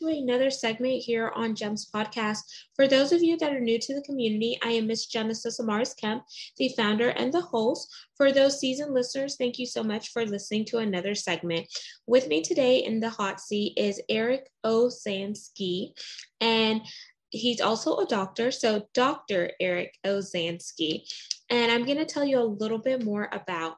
To another segment here on GEMS Podcast. For those of you that are new to the community, I am Miss Genesis Amaris Kemp, the founder and the host. For those seasoned listeners, thank you so much for listening to another segment. With me today in the hot seat is Eric Osansky, and he's also a doctor. So, Dr. Eric Osansky. And I'm going to tell you a little bit more about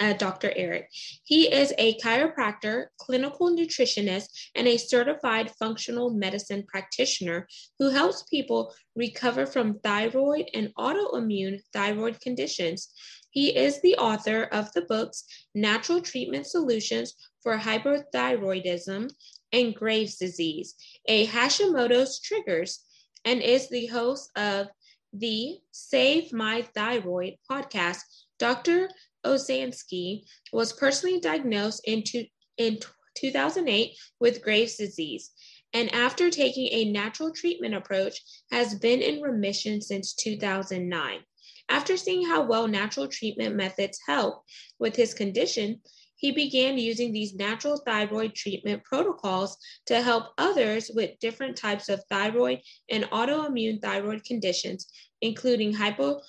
uh, Dr. Eric. He is a chiropractor, clinical nutritionist, and a certified functional medicine practitioner who helps people recover from thyroid and autoimmune thyroid conditions. He is the author of the books Natural Treatment Solutions for Hyperthyroidism and Graves' Disease, a Hashimoto's Triggers, and is the host of the Save My Thyroid podcast. Dr. Osansky was personally diagnosed in, two, in 2008 with Graves' disease, and after taking a natural treatment approach, has been in remission since 2009. After seeing how well natural treatment methods help with his condition, he began using these natural thyroid treatment protocols to help others with different types of thyroid and autoimmune thyroid conditions, including hypo,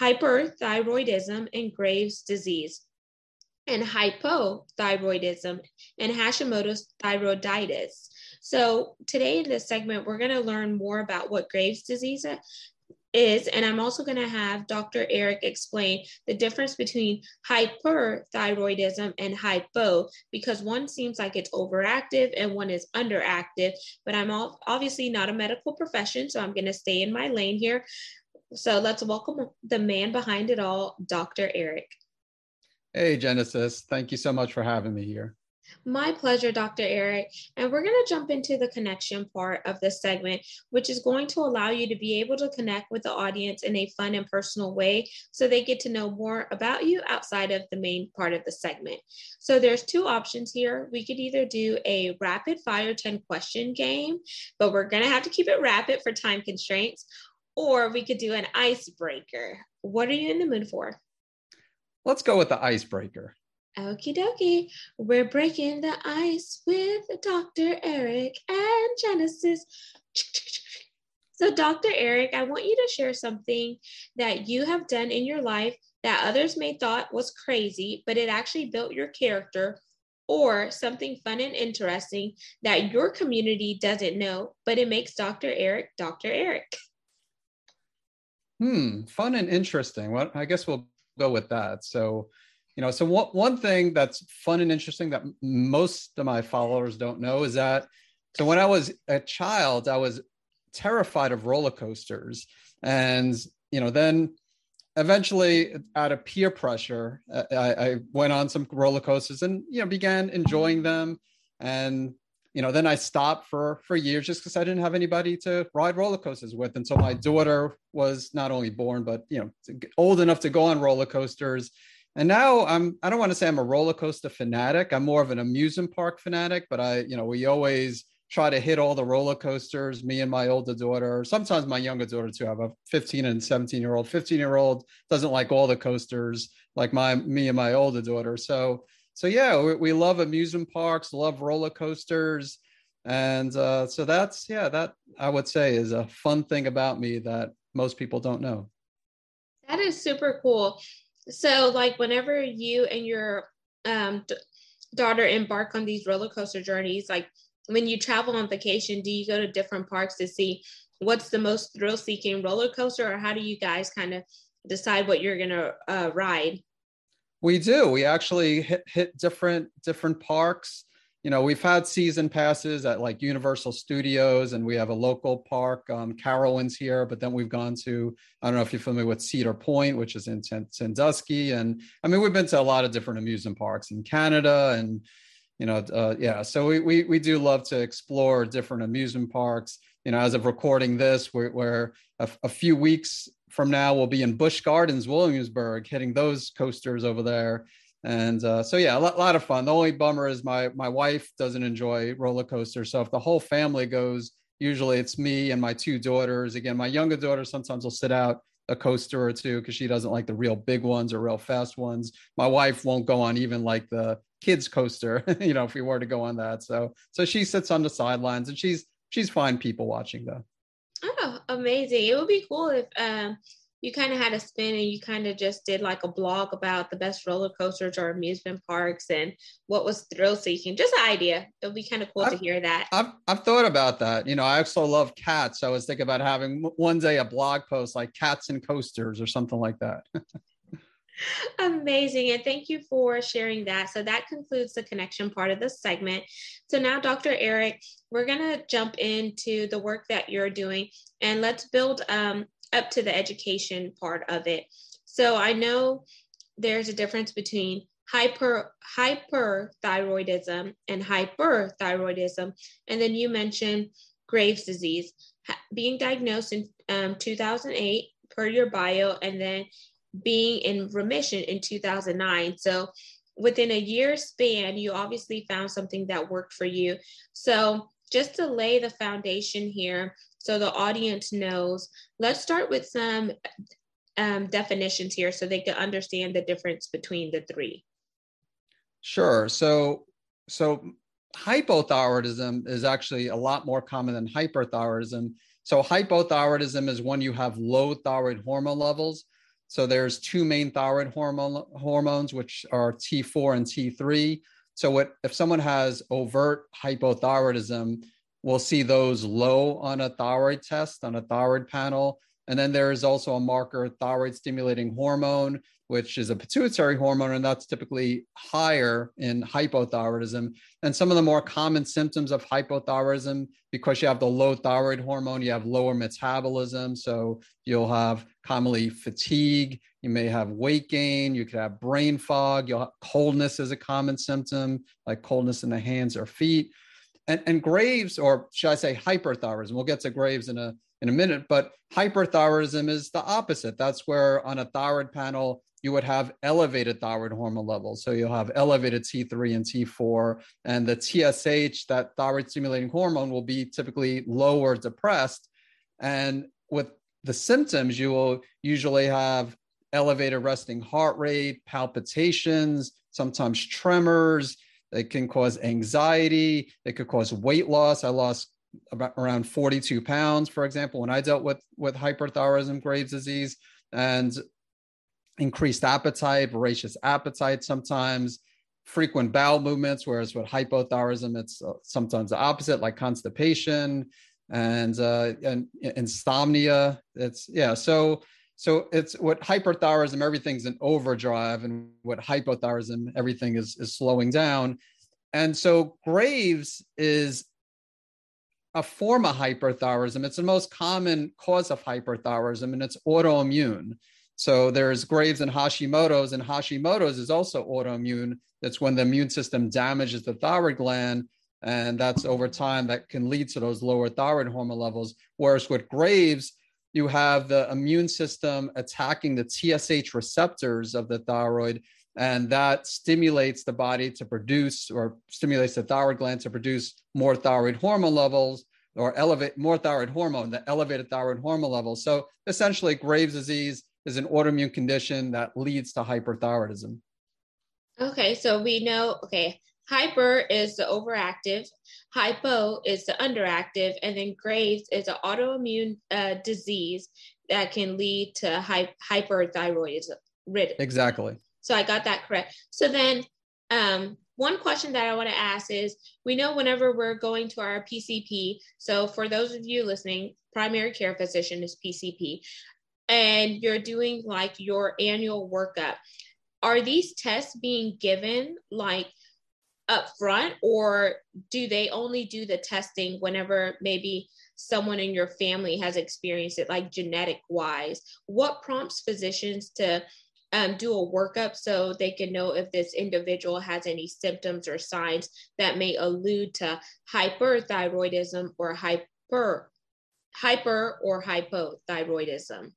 hyperthyroidism and Graves' disease, and hypothyroidism and Hashimoto's thyroiditis. So, today in this segment, we're going to learn more about what Graves' disease is, and I'm also going to have Dr. Eric explain the difference between hyperthyroidism and hypo, because one seems like it's overactive and one is underactive. But I'm obviously not a medical profession, so I'm going to stay in my lane here. So let's welcome the man behind it all, Dr. Eric. Hey, Genesis. Thank you so much for having me here. My pleasure, Dr. Eric. And we're going to jump into the connection part of this segment, which is going to allow you to be able to connect with the audience in a fun and personal way so they get to know more about you outside of the main part of the segment. So there's two options here. We could either do a rapid fire 10 question game, but we're going to have to keep it rapid for time constraints, or we could do an icebreaker. What are you in the mood for? Let's go with the icebreaker. Okie dokie. We're breaking the ice with Dr. Eric and Genesis. So, Dr. Eric, I want you to share something that you have done in your life that others may thought was crazy, but it actually built your character, or something fun and interesting that your community doesn't know, but it makes Dr. Eric Dr. Eric. Hmm, fun and interesting. Well, I guess we'll go with that. So, you know, so one, one thing that's fun and interesting that most of my followers don't know is that so when I was a child, I was terrified of roller coasters. And, you know, then eventually out of peer pressure, I, I went on some roller coasters and, you know, began enjoying them. And you know, then I stopped for for years just because I didn't have anybody to ride roller coasters with. And so my daughter was not only born, but you know, old enough to go on roller coasters. And now I'm I don't want to say I'm a roller coaster fanatic. I'm more of an amusement park fanatic, but I, you know, we always try to hit all the roller coasters, me and my older daughter, sometimes my younger daughter too. I have a 15 and 17 year old. 15 year old doesn't like all the coasters like my me and my older daughter. So so yeah, we, we love amusement parks, love roller coasters, and uh, so that's yeah, that I would say is a fun thing about me that most people don't know. That is super cool. So like whenever you and your um, d- daughter embark on these roller coaster journeys, like when you travel on vacation, do you go to different parks to see what's the most thrill seeking roller coaster, or how do you guys kind of decide what you're gonna uh, ride? We do. We actually hit, hit different different parks. You know, we've had season passes at like Universal Studios, and we have a local park, um, Carowinds here. But then we've gone to I don't know if you're familiar with Cedar Point, which is in Sandusky, and I mean we've been to a lot of different amusement parks in Canada, and you know, uh, yeah. So we, we we do love to explore different amusement parks. You know, as of recording this, we're, we're a, few weweeks from now we'll be in Busch Gardens, Williamsburg, hitting those coasters over there. And uh, so yeah, a lot, lot, of fun. The only bummer is my my wife doesn't enjoy roller coasters. So if the whole family goes, usually it's me and my two daughters. Again, my younger daughter sometimes will sit out a coaster or two because she doesn't like the real big ones or real fast ones. My wife won't go on even like the kids coaster, you know, if we were to go on that. So so she sits on the sidelines and she's she's fine people watching though. Amazing. It would be cool if um you kind of had a spin and you kind of just did like a blog about the best roller coasters or amusement parks and what was thrill seeking. Just an idea. It would be kind of cool I've, to hear that. I've, I've thought about that. You know, I also love cats. So I was thinking about having one day a blog post like cats and coasters or something like that. Amazing. And thank you for sharing that. So that concludes the connection part of this segment. So now, Dr. Eric, we're going to jump into the work that you're doing and let's build um, up to the education part of it. So I know there's a difference between hyper hyperthyroidism and hyperthyroidism, and then you mentioned Graves' disease being diagnosed in um, 2008 per your bio, and then being in remission in 2009. So within a year span, you obviously found something that worked for you. So just to lay the foundation here, so the audience knows. Let's start with some um, definitions here so they can understand the difference between the three. Sure. So, so hypothyroidism is actually a lot more common than hyperthyroidism. So hypothyroidism is when you have low thyroid hormone levels. So there's two main thyroid hormone hormones, which are T4 and T3. So what if someone has overt hypothyroidism, we'll see those low on a thyroid test, on a thyroid panel. And then there is also a marker, thyroid stimulating hormone, which is a pituitary hormone, and that's typically higher in hypothyroidism. And some of the more common symptoms of hypothyroidism, because you have the low thyroid hormone, you have lower metabolism. So you'll have commonly fatigue, you may have weight gain, you could have brain fog, you'll have coldness is a common symptom, like coldness in the hands or feet and, and Graves, or should I say hyperthyroidism? We'll get to Graves in a in a minute, but hyperthyroidism is the opposite. That's where on a thyroid panel you would have elevated thyroid hormone levels. So you'll have elevated T3 and T4, and the TSH, that thyroid stimulating hormone, will be typically low or depressed. And with the symptoms, you will usually have elevated resting heart rate, palpitations, sometimes tremors, it can cause anxiety. It could cause weight loss. I lost about around 42 pounds, for example, when I dealt with with hyperthyroidism, Graves' disease, and increased appetite, voracious appetite sometimes, frequent bowel movements. Whereas with hypothyroidism, it's uh, sometimes the opposite, like constipation and uh, and insomnia. It's yeah. So so it's what hyperthyroidism everything's in overdrive and what hypothyroidism everything is is slowing down and so graves is a form of hyperthyroidism it's the most common cause of hyperthyroidism and it's autoimmune so there's graves and hashimoto's and hashimoto's is also autoimmune that's when the immune system damages the thyroid gland and that's over time that can lead to those lower thyroid hormone levels whereas with graves you have the immune system attacking the TSH receptors of the thyroid, and that stimulates the body to produce or stimulates the thyroid gland to produce more thyroid hormone levels or elevate more thyroid hormone, the elevated thyroid hormone levels. So essentially, Graves' disease is an autoimmune condition that leads to hyperthyroidism. Okay, so we know, okay, Hyper is the overactive, hypo is the underactive, and then Graves is an autoimmune uh, disease that can lead to hy- hyperthyroidism. Exactly. So I got that correct. So then, um, one question that I want to ask is we know whenever we're going to our PCP, so for those of you listening, primary care physician is PCP, and you're doing like your annual workup. Are these tests being given like up front or do they only do the testing whenever maybe someone in your family has experienced it like genetic wise what prompts physicians to um, do a workup so they can know if this individual has any symptoms or signs that may allude to hyperthyroidism or hyper hyper or hypothyroidism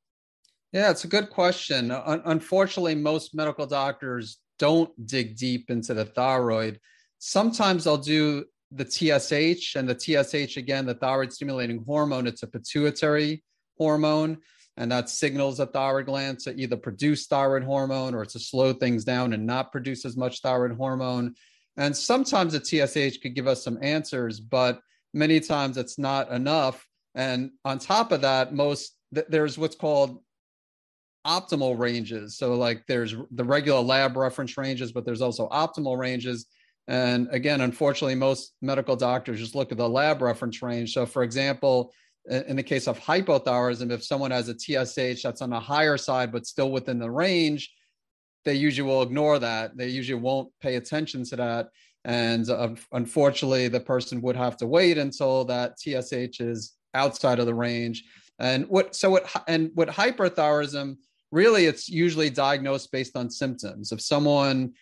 yeah it's a good question unfortunately most medical doctors don't dig deep into the thyroid. Sometimes I'll do the TSH, and the TSH, again, the thyroid stimulating hormone, it's a pituitary hormone, and that signals the thyroid gland to either produce thyroid hormone or to slow things down and not produce as much thyroid hormone. And sometimes the TSH could give us some answers, but many times it's not enough. And on top of that, most there's what's called optimal ranges. So like there's the regular lab reference ranges, but there's also optimal ranges. And again, unfortunately, most medical doctors just look at the lab reference range. So for example, in the case of hypothyroidism, if someone has a TSH that's on the higher side but still within the range, they usually will ignore that. They usually won't pay attention to that. And uh, unfortunately, the person would have to wait until that TSH is outside of the range. And what so what and with hyperthyroidism, really it's usually diagnosed based on symptoms. If someone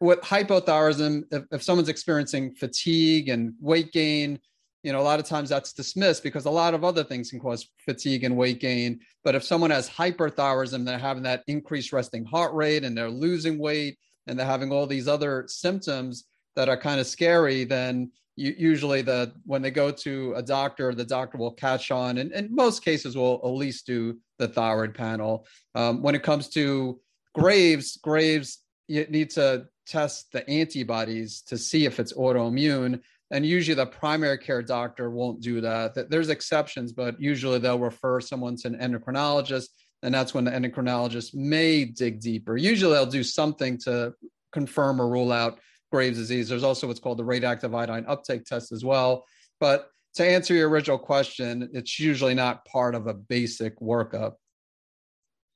with hypothyroidism, if, if someone's experiencing fatigue and weight gain, you know, a lot of times that's dismissed because a lot of other things can cause fatigue and weight gain. But if someone has hyperthyroidism, they're having that increased resting heart rate and they're losing weight and they're having all these other symptoms that are kind of scary, then you, usually the when they go to a doctor, the doctor will catch on, and in most cases will at least do the thyroid panel. Um, when it comes to Graves, Graves, you need to test the antibodies to see if it's autoimmune. And usually the primary care doctor won't do that. There's exceptions, but usually they'll refer someone to an endocrinologist. And that's when the endocrinologist may dig deeper. Usually they'll do something to confirm or rule out Graves' disease. There's also what's called the radioactive iodine uptake test as well. But to answer your original question, it's usually not part of a basic workup.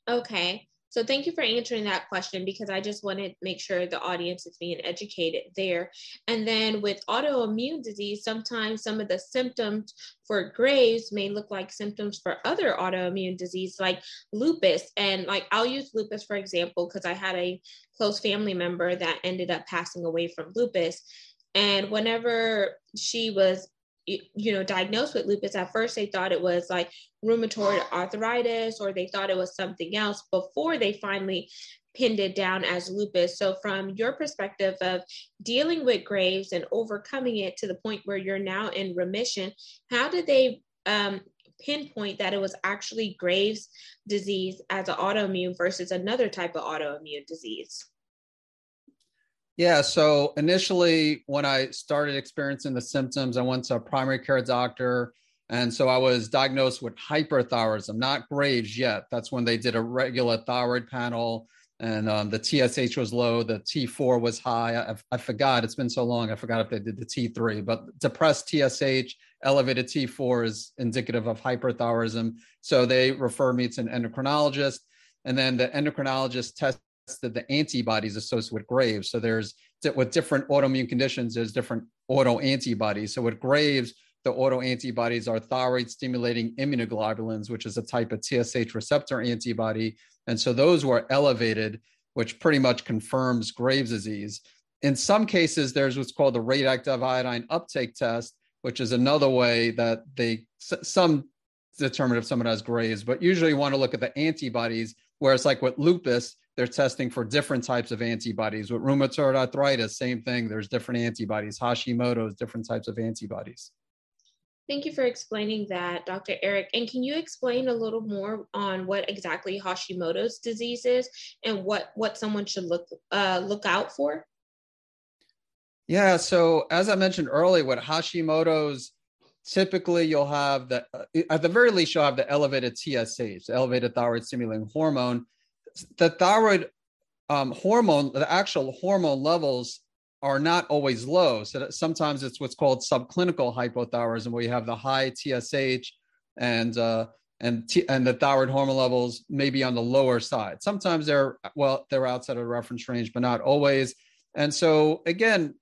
Okay. So thank you for answering that question because I just wanted to make sure the audience is being educated there. And then with autoimmune disease, sometimes some of the symptoms for Graves may look like symptoms for other autoimmune disease like lupus. And like I'll use lupus for example because I had a close family member that ended up passing away from lupus. And whenever she was you know diagnosed with lupus at first they thought it was like rheumatoid arthritis or they thought it was something else before they finally pinned it down as lupus. So from your perspective of dealing with graves and overcoming it to the point where you're now in remission how did they um, pinpoint that it was actually graves disease as an autoimmune versus another type of autoimmune disease yeah. So initially, when I started experiencing the symptoms, I went to a primary care doctor. And so I was diagnosed with hyperthyroidism, not Graves yet. That's when they did a regular thyroid panel and um, the TSH was low, the T4 was high. I, I, forgot, it's been so long, I forgot if they did the T3, but depressed TSH, elevated T4 is indicative of hyperthyroidism. So they refer me to an endocrinologist. And then the endocrinologist test tested the antibodies associated with Graves. So there's with different autoimmune conditions, there's different auto antibodies. So with Graves, the auto antibodies are thyroid stimulating immunoglobulins, which is a type of TSH receptor antibody. And so those were elevated, which pretty much confirms Graves' disease. In some cases, there's what's called the radioactive iodine uptake test, which is another way that they some determine if someone has Graves, but usually you want to look at the antibodies. Whereas, like with lupus, they're testing for different types of antibodies. With rheumatoid arthritis, same thing. There's different antibodies. Hashimoto's, different types of antibodies. Thank you for explaining that, Dr. Eric. And can you explain a little more on what exactly Hashimoto's disease is and what what someone should look uh, look out for? Yeah. So as I mentioned earlier, with Hashimoto's, typically you'll have the at the very least you'll have the elevated TSH, elevated thyroid stimulating hormone the thyroid um, hormone, the actual hormone levels are not always low. So sometimes it's what's called subclinical hypothyroidism, where you have the high TSH and uh, and T- and the thyroid hormone levels may be on the lower side. Sometimes they're well, they're outside of the reference range, but not always. And so again,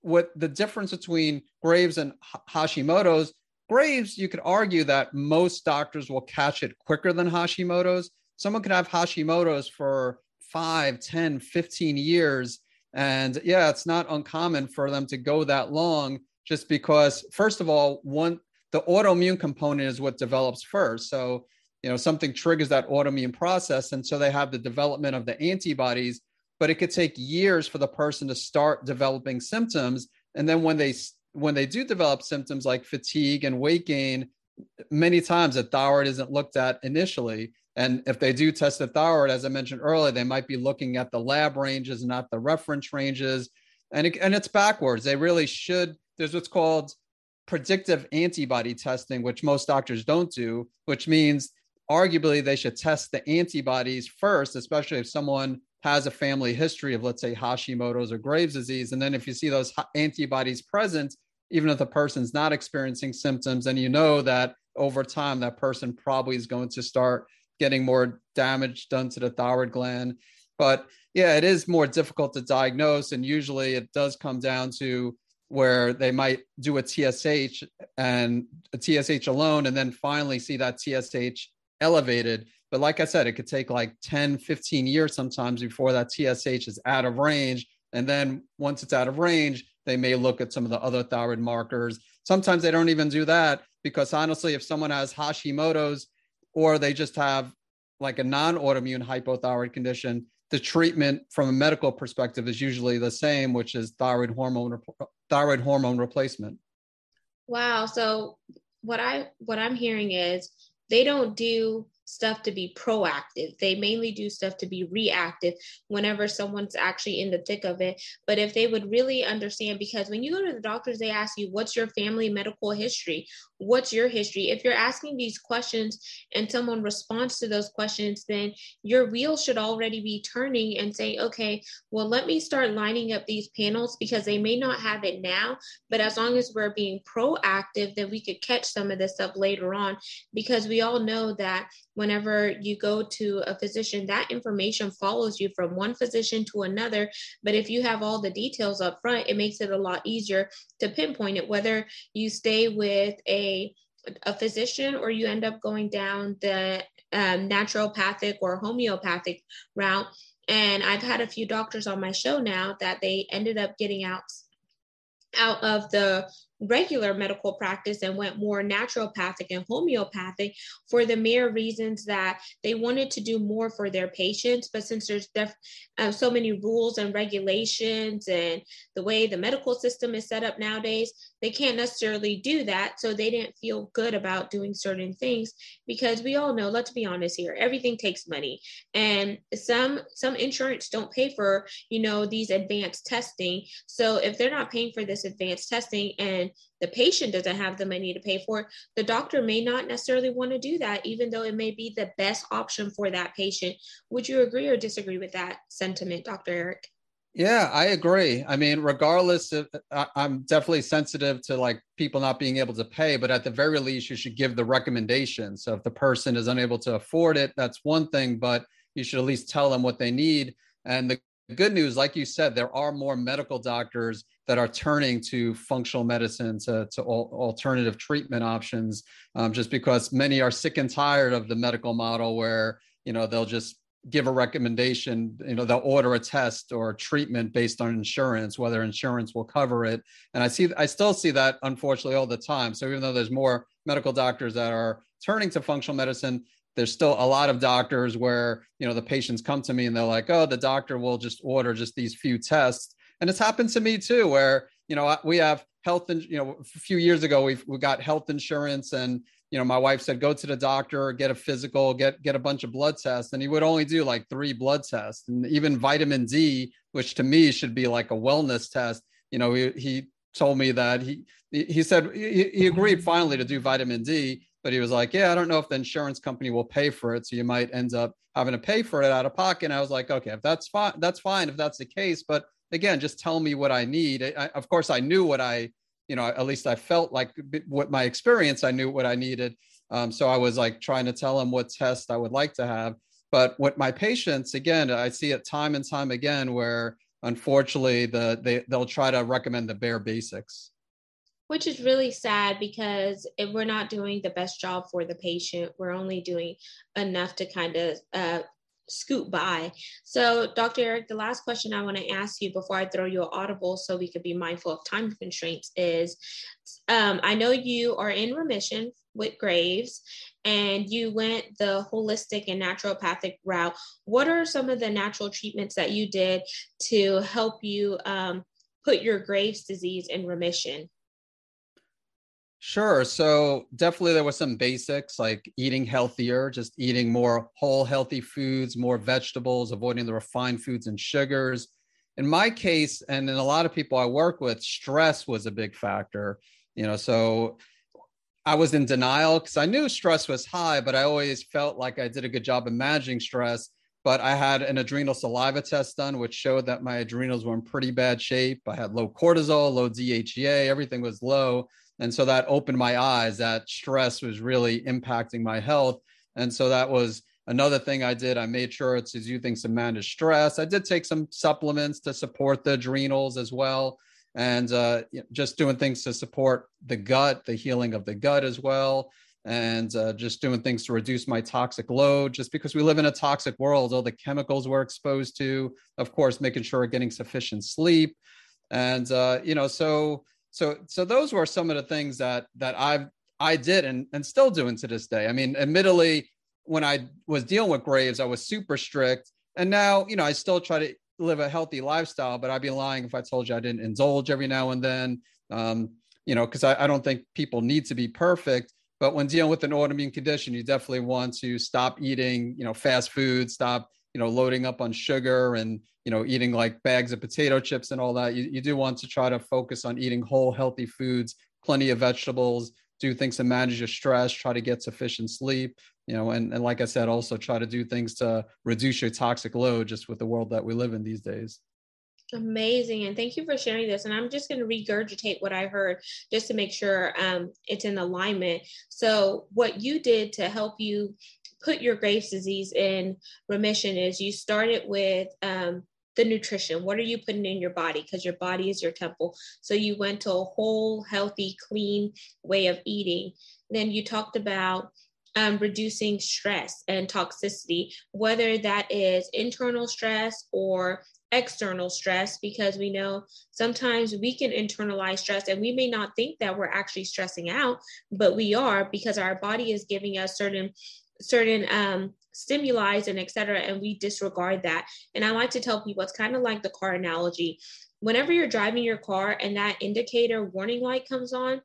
what the difference between Graves and Hashimoto's? Graves, you could argue that most doctors will catch it quicker than Hashimoto's someone could have Hashimoto's for 5, 10, 15 years. And yeah, it's not uncommon for them to go that long just because, first of all, one, the autoimmune component is what develops first. So, you know, something triggers that autoimmune process. And so they have the development of the antibodies. but it could take years for the person to start developing symptoms. And then when they when they do develop symptoms like fatigue and weight gain, many times the thyroid isn't looked at initially. And if they do test the thyroid, as I mentioned earlier, they might be looking at the lab ranges, not the reference ranges. And, it, and it's backwards. They really should. There's what's called predictive antibody testing, which most doctors don't do, which means arguably they should test the antibodies first, especially if someone has a family history of, let's say, Hashimoto's or Graves' disease. And then if you see those antibodies present, even if the person's not experiencing symptoms, and you know that over time that person probably is going to start getting more damage done to the thyroid gland. But yeah, it is more difficult to diagnose. And usually it does come down to where they might do a TSH and a TSH alone, and then finally see that TSH elevated. But like I said, it could take like 10, 15 years sometimes before that TSH is out of range. And then once it's out of range, they may look at some of the other thyroid markers. Sometimes they don't even do that because honestly, if someone has Hashimoto's or they just have like a non autoimmune hypothyroid condition, the treatment from a medical perspective is usually the same, which is thyroid hormone thyroid hormone replacement. Wow. So what I what I'm hearing is they don't do stuff to be proactive. They mainly do stuff to be reactive whenever someone's actually in the thick of it. But if they would really understand, because when you go to the doctors, they ask you, What's your family medical history? What's your history? If you're asking these questions and someone responds to those questions, then your wheel should already be turning and say, Okay, well, let me start lining up these panels because they may not have it now. But as long as we're being proactive, then we could catch some of this stuff later on because we all know that whenever you go to a physician, that information follows you from one physician to another. But if you have all the details up front, it makes it a lot easier to pinpoint it, whether you stay with a physician or you end up going down the um, naturopathic or homeopathic route. And I've had a few doctors on my show now that they ended up getting out out of the regular medical practice and went more naturopathic and homeopathic for the mere reasons that they wanted to do more for their patients. But since there's def- uh, so many rules and regulations and the way the medical system is set up nowadays, they can't necessarily do that. So they didn't feel good about doing certain things because we all know, let's be honest here, everything takes money. And some some insurance don't pay for, you know, these advanced testing. So if they're not paying for this advanced testing and the patient doesn't have the money to pay for it, the doctor may not necessarily want to do that, even though it may be the best option for that patient. Would you agree or disagree with that sentiment, Dr. Eric? Yeah, I agree. I mean, regardless of, I'm definitely sensitive to like people not being able to pay, but at the very least, you should give the recommendation. So if the person is unable to afford it, that's one thing, but you should at least tell them what they need. And the good news, like you said, there are more medical doctors that are turning to functional medicine to, to alternative treatment options um, just because many are sick and tired of the medical model where you know they'll just give a recommendation you know they'll order a test or a treatment based on insurance whether insurance will cover it. And i see i still see that unfortunately all the time. So even though there's more medical doctors that are turning to functional medicine there's still a lot of doctors where you know the patients come to me and they're like oh the doctor will just order just these few tests. And it's happened to me too where you know we have health and you know a few years ago we we got health insurance and you know my wife said go to the doctor get a physical get get a bunch of blood tests. And he would only do like three blood tests. And even vitamin d which to me should be like a wellness test you know he, he told me that he he said he, he agreed finally to do vitamin d but he was like yeah i don't know if the insurance company will pay for it so you might end up having to pay for it out of pocket. And i was like okay if that's fine that's fine if that's the case but again, just tell me what I need. I, of course, I knew what I, you know, at least I felt like what my experience, I knew what I needed. Um, so I was like trying to tell them what test I would like to have. But what my patients, again, I see it time and time again where unfortunately the they they'll try to recommend the bare basics which is really sad because if we're not doing the best job for the patient we're only doing enough to kind of uh, scoot by. So, Dr. Eric, the last question I want to ask you before I throw you an audible so we could be mindful of time constraints is um, I know you are in remission with Graves and you went the holistic and naturopathic route. What are some of the natural treatments that you did to help you um, put your Graves disease in remission? Sure. So definitely there was some basics like eating healthier, just eating more whole healthy foods, more vegetables, avoiding the refined foods and sugars. In my case, and in a lot of people I work with, stress was a big factor. You know, so I was in denial because I knew stress was high, but I always felt like I did a good job of managing stress. But I had an adrenal saliva test done, which showed that my adrenals were in pretty bad shape. I had low cortisol, low DHEA, everything was low. And so that opened my eyes that stress was really impacting my health. And so that was another thing I did. I made sure to do things to manage stress. I did take some supplements to support the adrenals as well. And uh, just doing things to support the gut, the healing of the gut as well. And uh, just doing things to reduce my toxic load, just because we live in a toxic world, all the chemicals we're exposed to, of course, making sure we're getting sufficient sleep. And, uh, you know, so so so those were some of the things that that I've I did and and still doing to this day. I mean, admittedly, when I was dealing with Graves, I was super strict, and now you know I still try to live a healthy lifestyle. But I'd be lying if I told you I didn't indulge every now and then. Um, you know, because I, I don't think people need to be perfect. But when dealing with an autoimmune condition, you definitely want to stop eating, you know, fast food, stop you know loading up on sugar and you know eating like bags of potato chips and all that you, you do want to try to focus on eating whole healthy foods plenty of vegetables do things to manage your stress try to get sufficient sleep you know and, and like i said also try to do things to reduce your toxic load just with the world that we live in these days Amazing. And thank you for sharing this. And I'm just going to regurgitate what I heard just to make sure um, it's in alignment. So, what you did to help you put your Graves' disease in remission is you started with um, the nutrition. What are you putting in your body? Because your body is your temple. So you went to a whole, healthy, clean way of eating. Then you talked about um, reducing stress and toxicity, whether that is internal stress or external stress, because we know sometimes we can internalize stress and we may not think that we're actually stressing out, but we are because our body is giving us certain certain um, stimuli and et cetera, and we disregard that. And I like to tell people it's kind of like the car analogy. Whenever you're driving your car and that indicator warning light comes on,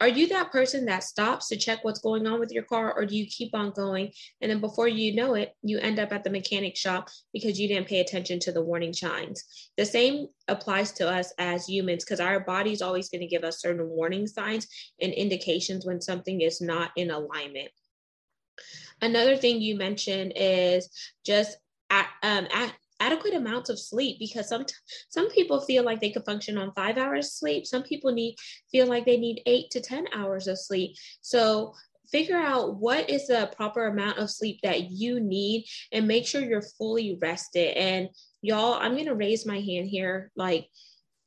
are you that person that stops to check what's going on with your car or do you keep on going and then before you know it you end up at the mechanic shop because you didn't pay attention to the warning signs the same applies to us as humans because our body is always going to give us certain warning signs and indications when something is not in alignment Another thing you mentioned is just at, um, at adequate amounts of sleep because some some people feel like they could function on five hours of sleep. Some people need feel like they need eight to ten hours of sleep. So figure out what is the proper amount of sleep that you need and make sure you're fully rested. And y'all i'm to raise my hand here like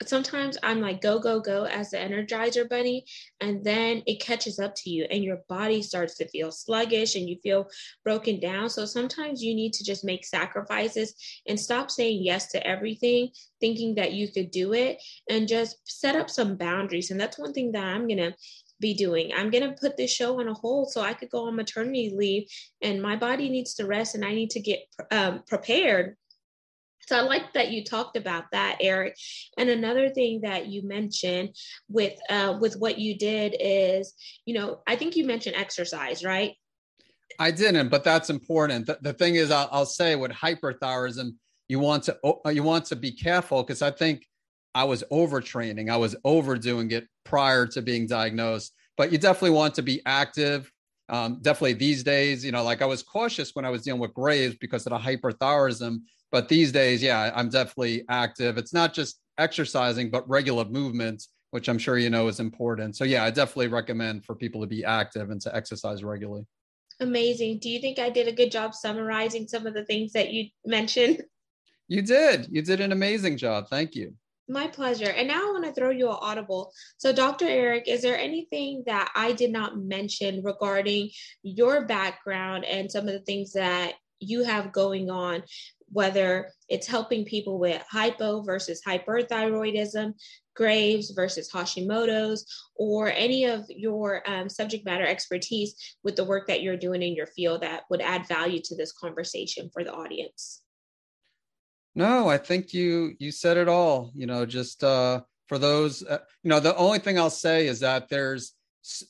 sometimes I'm like, go, go, go as the energizer bunny. And then it catches up to you and your body starts to feel sluggish and you feel broken down. So sometimes you need to just make sacrifices and stop saying yes to everything, thinking that you could do it, and just set up some boundaries. And that's one thing that I'm going to be doing. I'm going to put this show on a hold so I could go on maternity leave and my body needs to rest and I need to get um, prepared so I like that you talked about that, Eric. And another thing that you mentioned with uh, with what you did is, you know, I think you mentioned exercise, right? I didn't, but that's important. The, the thing is, I'll, I'll, say with hyperthyroidism, you want to uh, you want to be careful because I think I was overtraining, I was overdoing it prior to being diagnosed. But you definitely want to be active. Um, definitely these days, you know, like I was cautious when I was dealing with Graves because of the hyperthyroidism but these days, yeah, I'm definitely active. It's not just exercising, but regular movements, which I'm sure you know is important. So, yeah, I definitely recommend for people to be active and to exercise regularly. Amazing. Do you think I did a good job summarizing some of the things that you mentioned? You did. You did an amazing job. Thank you. My pleasure. And now I want to throw you an audible. So, Dr. Eric, is there anything that I did not mention regarding your background and some of the things that you have going on whether it's helping people with hypo versus hyperthyroidism, Graves versus Hashimoto's, or any of your um, subject matter expertise with the work that you're doing in your field that would add value to this conversation for the audience. No, I think you you said it all. You know, just uh, for those, uh, you know, the only thing I'll say is that there's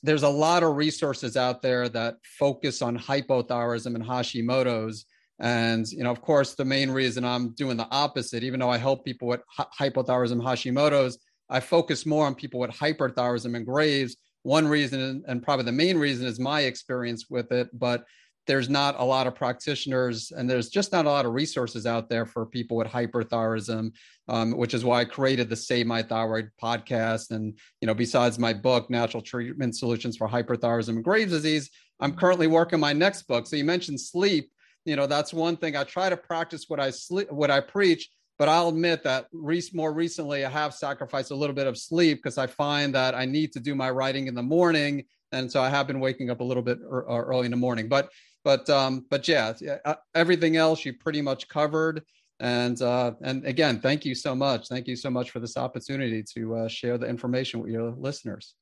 there's a lot of resources out there that focus on hypothyroidism and Hashimoto's and, you know, of course, the main reason I'm doing the opposite, even though I help people with hypothyroidism, Hashimoto's, I focus more on people with hyperthyroidism and Graves. One reason, and probably the main reason, is my experience with it. But there's not a lot of practitioners and there's just not a lot of resources out there for people with hyperthyroidism um, which is why i created the save my thyroid podcast and you know besides my book natural treatment solutions for hyperthyroidism and graves disease i'm currently working my next book so you mentioned sleep you know that's one thing. I try to practice what i sleep what i preach but i'll admit that re- more recently i have sacrificed a little bit of sleep because i find that i need to do my writing in the morning and so i have been waking up a little bit early in the morning. But but um but yeah uh, everything else you pretty much covered and uh and again thank you so much. Thank you so much for this opportunity to uh, share the information with your listeners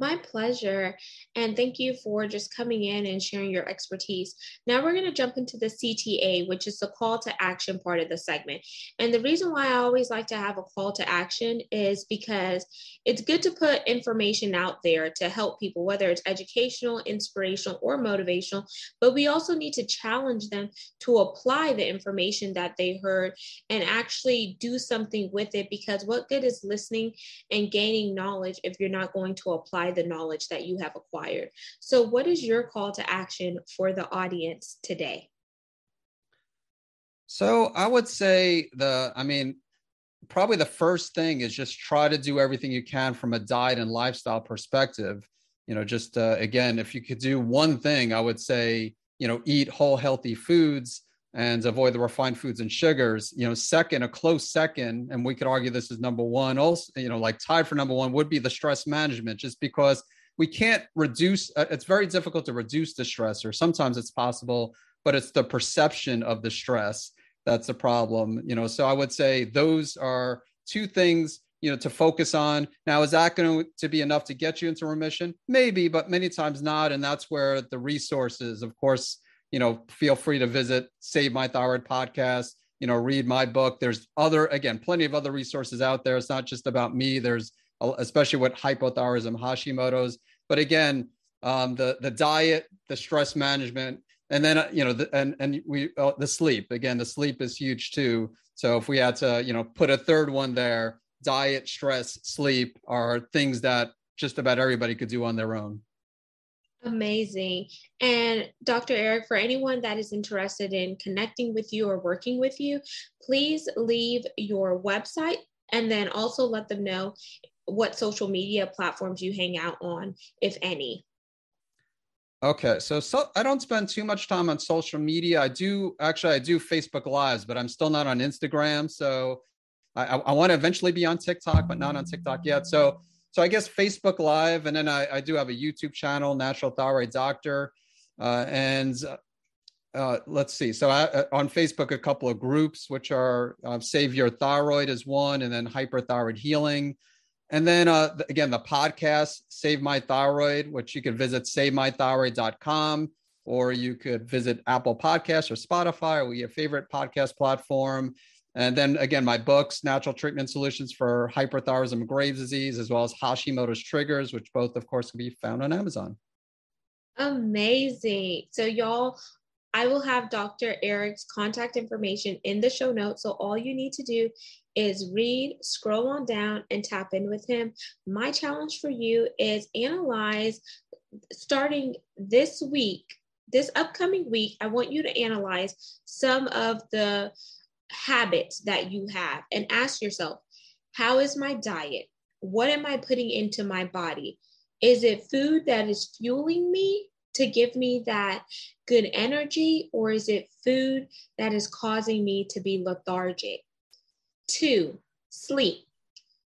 my pleasure. And thank you for just coming in and sharing your expertise. Now we're going to jump into the CTA, which is the call to action part of the segment. And the reason why I always like to have a call to action is because it's good to put information out there to help people, whether it's educational, inspirational, or motivational. But we also need to challenge them to apply the information that they heard and actually do something with it because what good is listening and gaining knowledge if you're not going to apply the knowledge that you have acquired. So, what is your call to action for the audience today? So, I would say the, I mean, probably the first thing is just try to do everything you can from a diet and lifestyle perspective. You know, just uh, again, if you could do one thing, I would say, you know, eat whole healthy foods and avoid the refined foods and sugars. You know, second, a close second, and we could argue this is number one. Also, you know, like tied for number one would be the stress management, just because we can't reduce. Uh, it's very difficult to reduce the stress, or sometimes it's possible, but it's the perception of the stress that's the problem. You know, so I would say those are two things you know to focus on now is that going to be enough to get you into remission maybe but many times not and that's where the resources of course you know, feel free to visit Save My Thyroid podcast, you know, read my book. There's other, again, plenty of other resources out there. It's not just about me. There's, especially with hypothyroidism, Hashimoto's. But again, um, the the diet, the stress management, and then uh, you know, the, and and we uh, the sleep. Again, the sleep is huge too. So if we had to, you know, put a third one there, diet, stress, sleep are things that just about everybody could do on their own. Amazing. And Dr. Eric, for anyone that is interested in connecting with you or working with you, please leave your website and then also let them know what social media platforms you hang out on, if any. Okay, so so I don't spend too much time on social media. I do actually I do Facebook Lives, but I'm still not on Instagram. So I, I want to eventually be on TikTok, but not on TikTok yet. So so I guess Facebook Live, and then I, I do have a YouTube channel, Natural Thyroid Doctor, uh, and uh, let's see. So I, uh, on Facebook, a couple of groups, which are uh, Save Your Thyroid is one, and then Hyperthyroid Healing. And then uh, again, the podcast, Save My Thyroid, which you can visit savemythyroid.com, or you could visit Apple Podcasts or Spotify or your favorite podcast platform. And then again, my books, Natural Treatment Solutions for Hyperthyroidism Graves' Disease, as well as Hashimoto's Triggers, which both, of course, can be found on Amazon. Amazing. So, y'all, I will have Dr. Eric's contact information in the show notes. So, all you need to do is read, scroll on down, and tap in with him. My challenge for you is analyze starting this week, this upcoming week. I want you to analyze some of the habits that you have and ask yourself, how is my diet? What am I putting into my body? Is it food that is fueling me to give me that good energy, or is it food that is causing me to be lethargic? Two, sleep.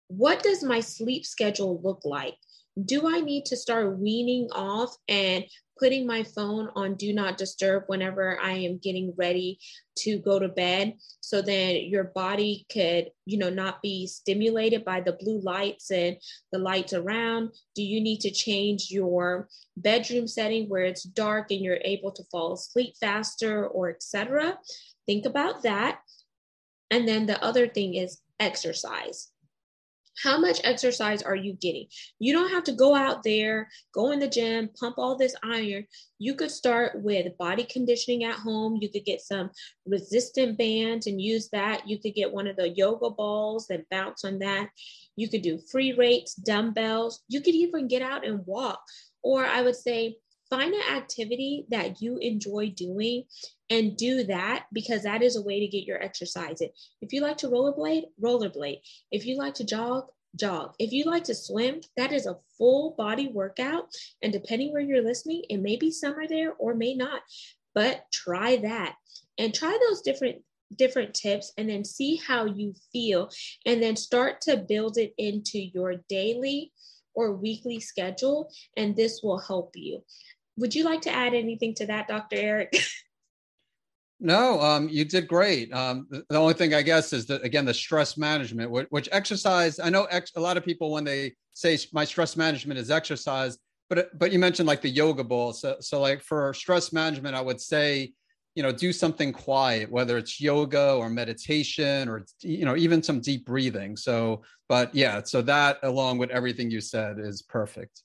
What does my sleep schedule look like? Do I need to start weaning off and putting my phone on do not disturb whenever I am getting ready to go to bed? So then your body could you know not be stimulated by the blue lights and the lights around. Do you need to change your bedroom setting where it's dark and you're able to fall asleep faster or etc think about that. And then the other thing is exercise how much exercise are you getting? You don't have to go out there, go in the gym, pump all this iron. You could start with body conditioning at home. You could get some resistant bands and use that. You could get one of the yoga balls and bounce on that. You could do free weights, dumbbells. You could even get out and walk. Or I would say, find an activity that you enjoy doing and do that because that is a way to get your exercise in. If you like to rollerblade, rollerblade. If you like to jog, jog. If you like to swim, that is a full body workout. And depending where you're listening, it may be summer there or may not, but try that and try those different different tips and then see how you feel and then start to build it into your daily or weekly schedule and this will help you. Would you like to add anything to that, Dr. Eric? No, um, you did great. Um, the only thing I guess is that again the stress management, which, which exercise. I know ex- a lot of people when they say my stress management is exercise, but but you mentioned like the yoga ball. So so like for stress management, I would say you know do something quiet, whether it's yoga or meditation or you know even some deep breathing. So but yeah, so that along with everything you said is perfect.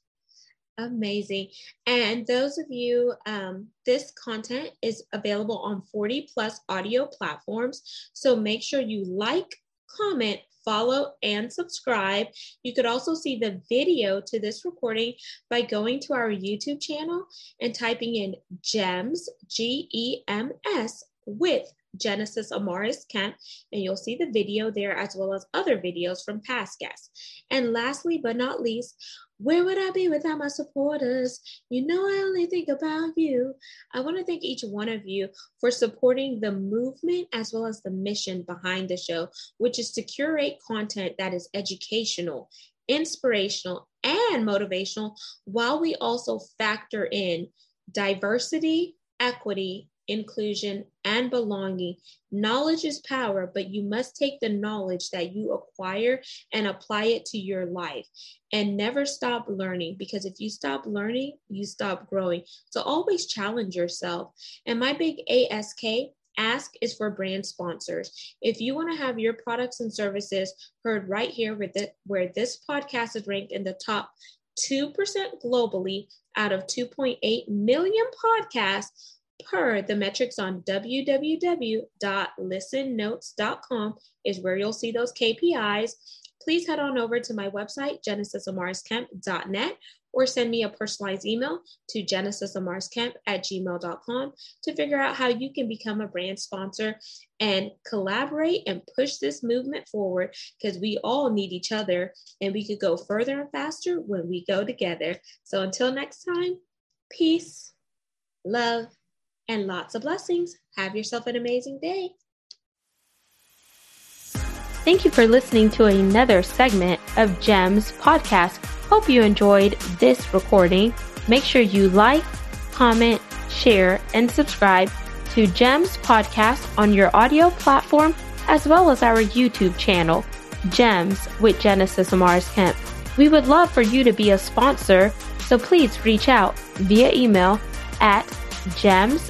Amazing. And those of you, um, this content is available on 40 plus audio platforms. So make sure you like, comment, follow, and subscribe. You could also see the video to this recording by going to our YouTube channel and typing in GEMS, G E M S, with Genesis Amaris Kemp, and you'll see the video there as well as other videos from past guests. And lastly but not least, where would I be without my supporters? You know, I only think about you. I want to thank each one of you for supporting the movement as well as the mission behind the show, which is to curate content that is educational, inspirational, and motivational, while we also factor in diversity, equity, inclusion, and belonging. Knowledge is power, but you must take the knowledge that you acquire and apply it to your life and never stop learning because if you stop learning, you stop growing. So always challenge yourself. And my big ASK ask is for brand sponsors. If you want to have your products and services heard right here with it, where this podcast is ranked in the top 2% globally out of 2.8 million podcasts, per the metrics on www.listennotes.com is where you'll see those KPIs. Please head on over to my website, genesisamarisKemp.net, or send me a personalized email to genesisamarisKemp at gmail.com to figure out how you can become a brand sponsor and collaborate and push this movement forward because we all need each other and we could go further and faster when we go together. So until next time, peace, love, and lots of blessings. Have yourself an amazing day. Thank you for listening to another segment of GEMS podcast. Hope you enjoyed this recording. Make sure you like, comment, share, and subscribe to GEMS podcast on your audio platform as well as our YouTube channel, GEMS with Genesis Amaris Kemp. We would love for you to be a sponsor, so please reach out via email at gems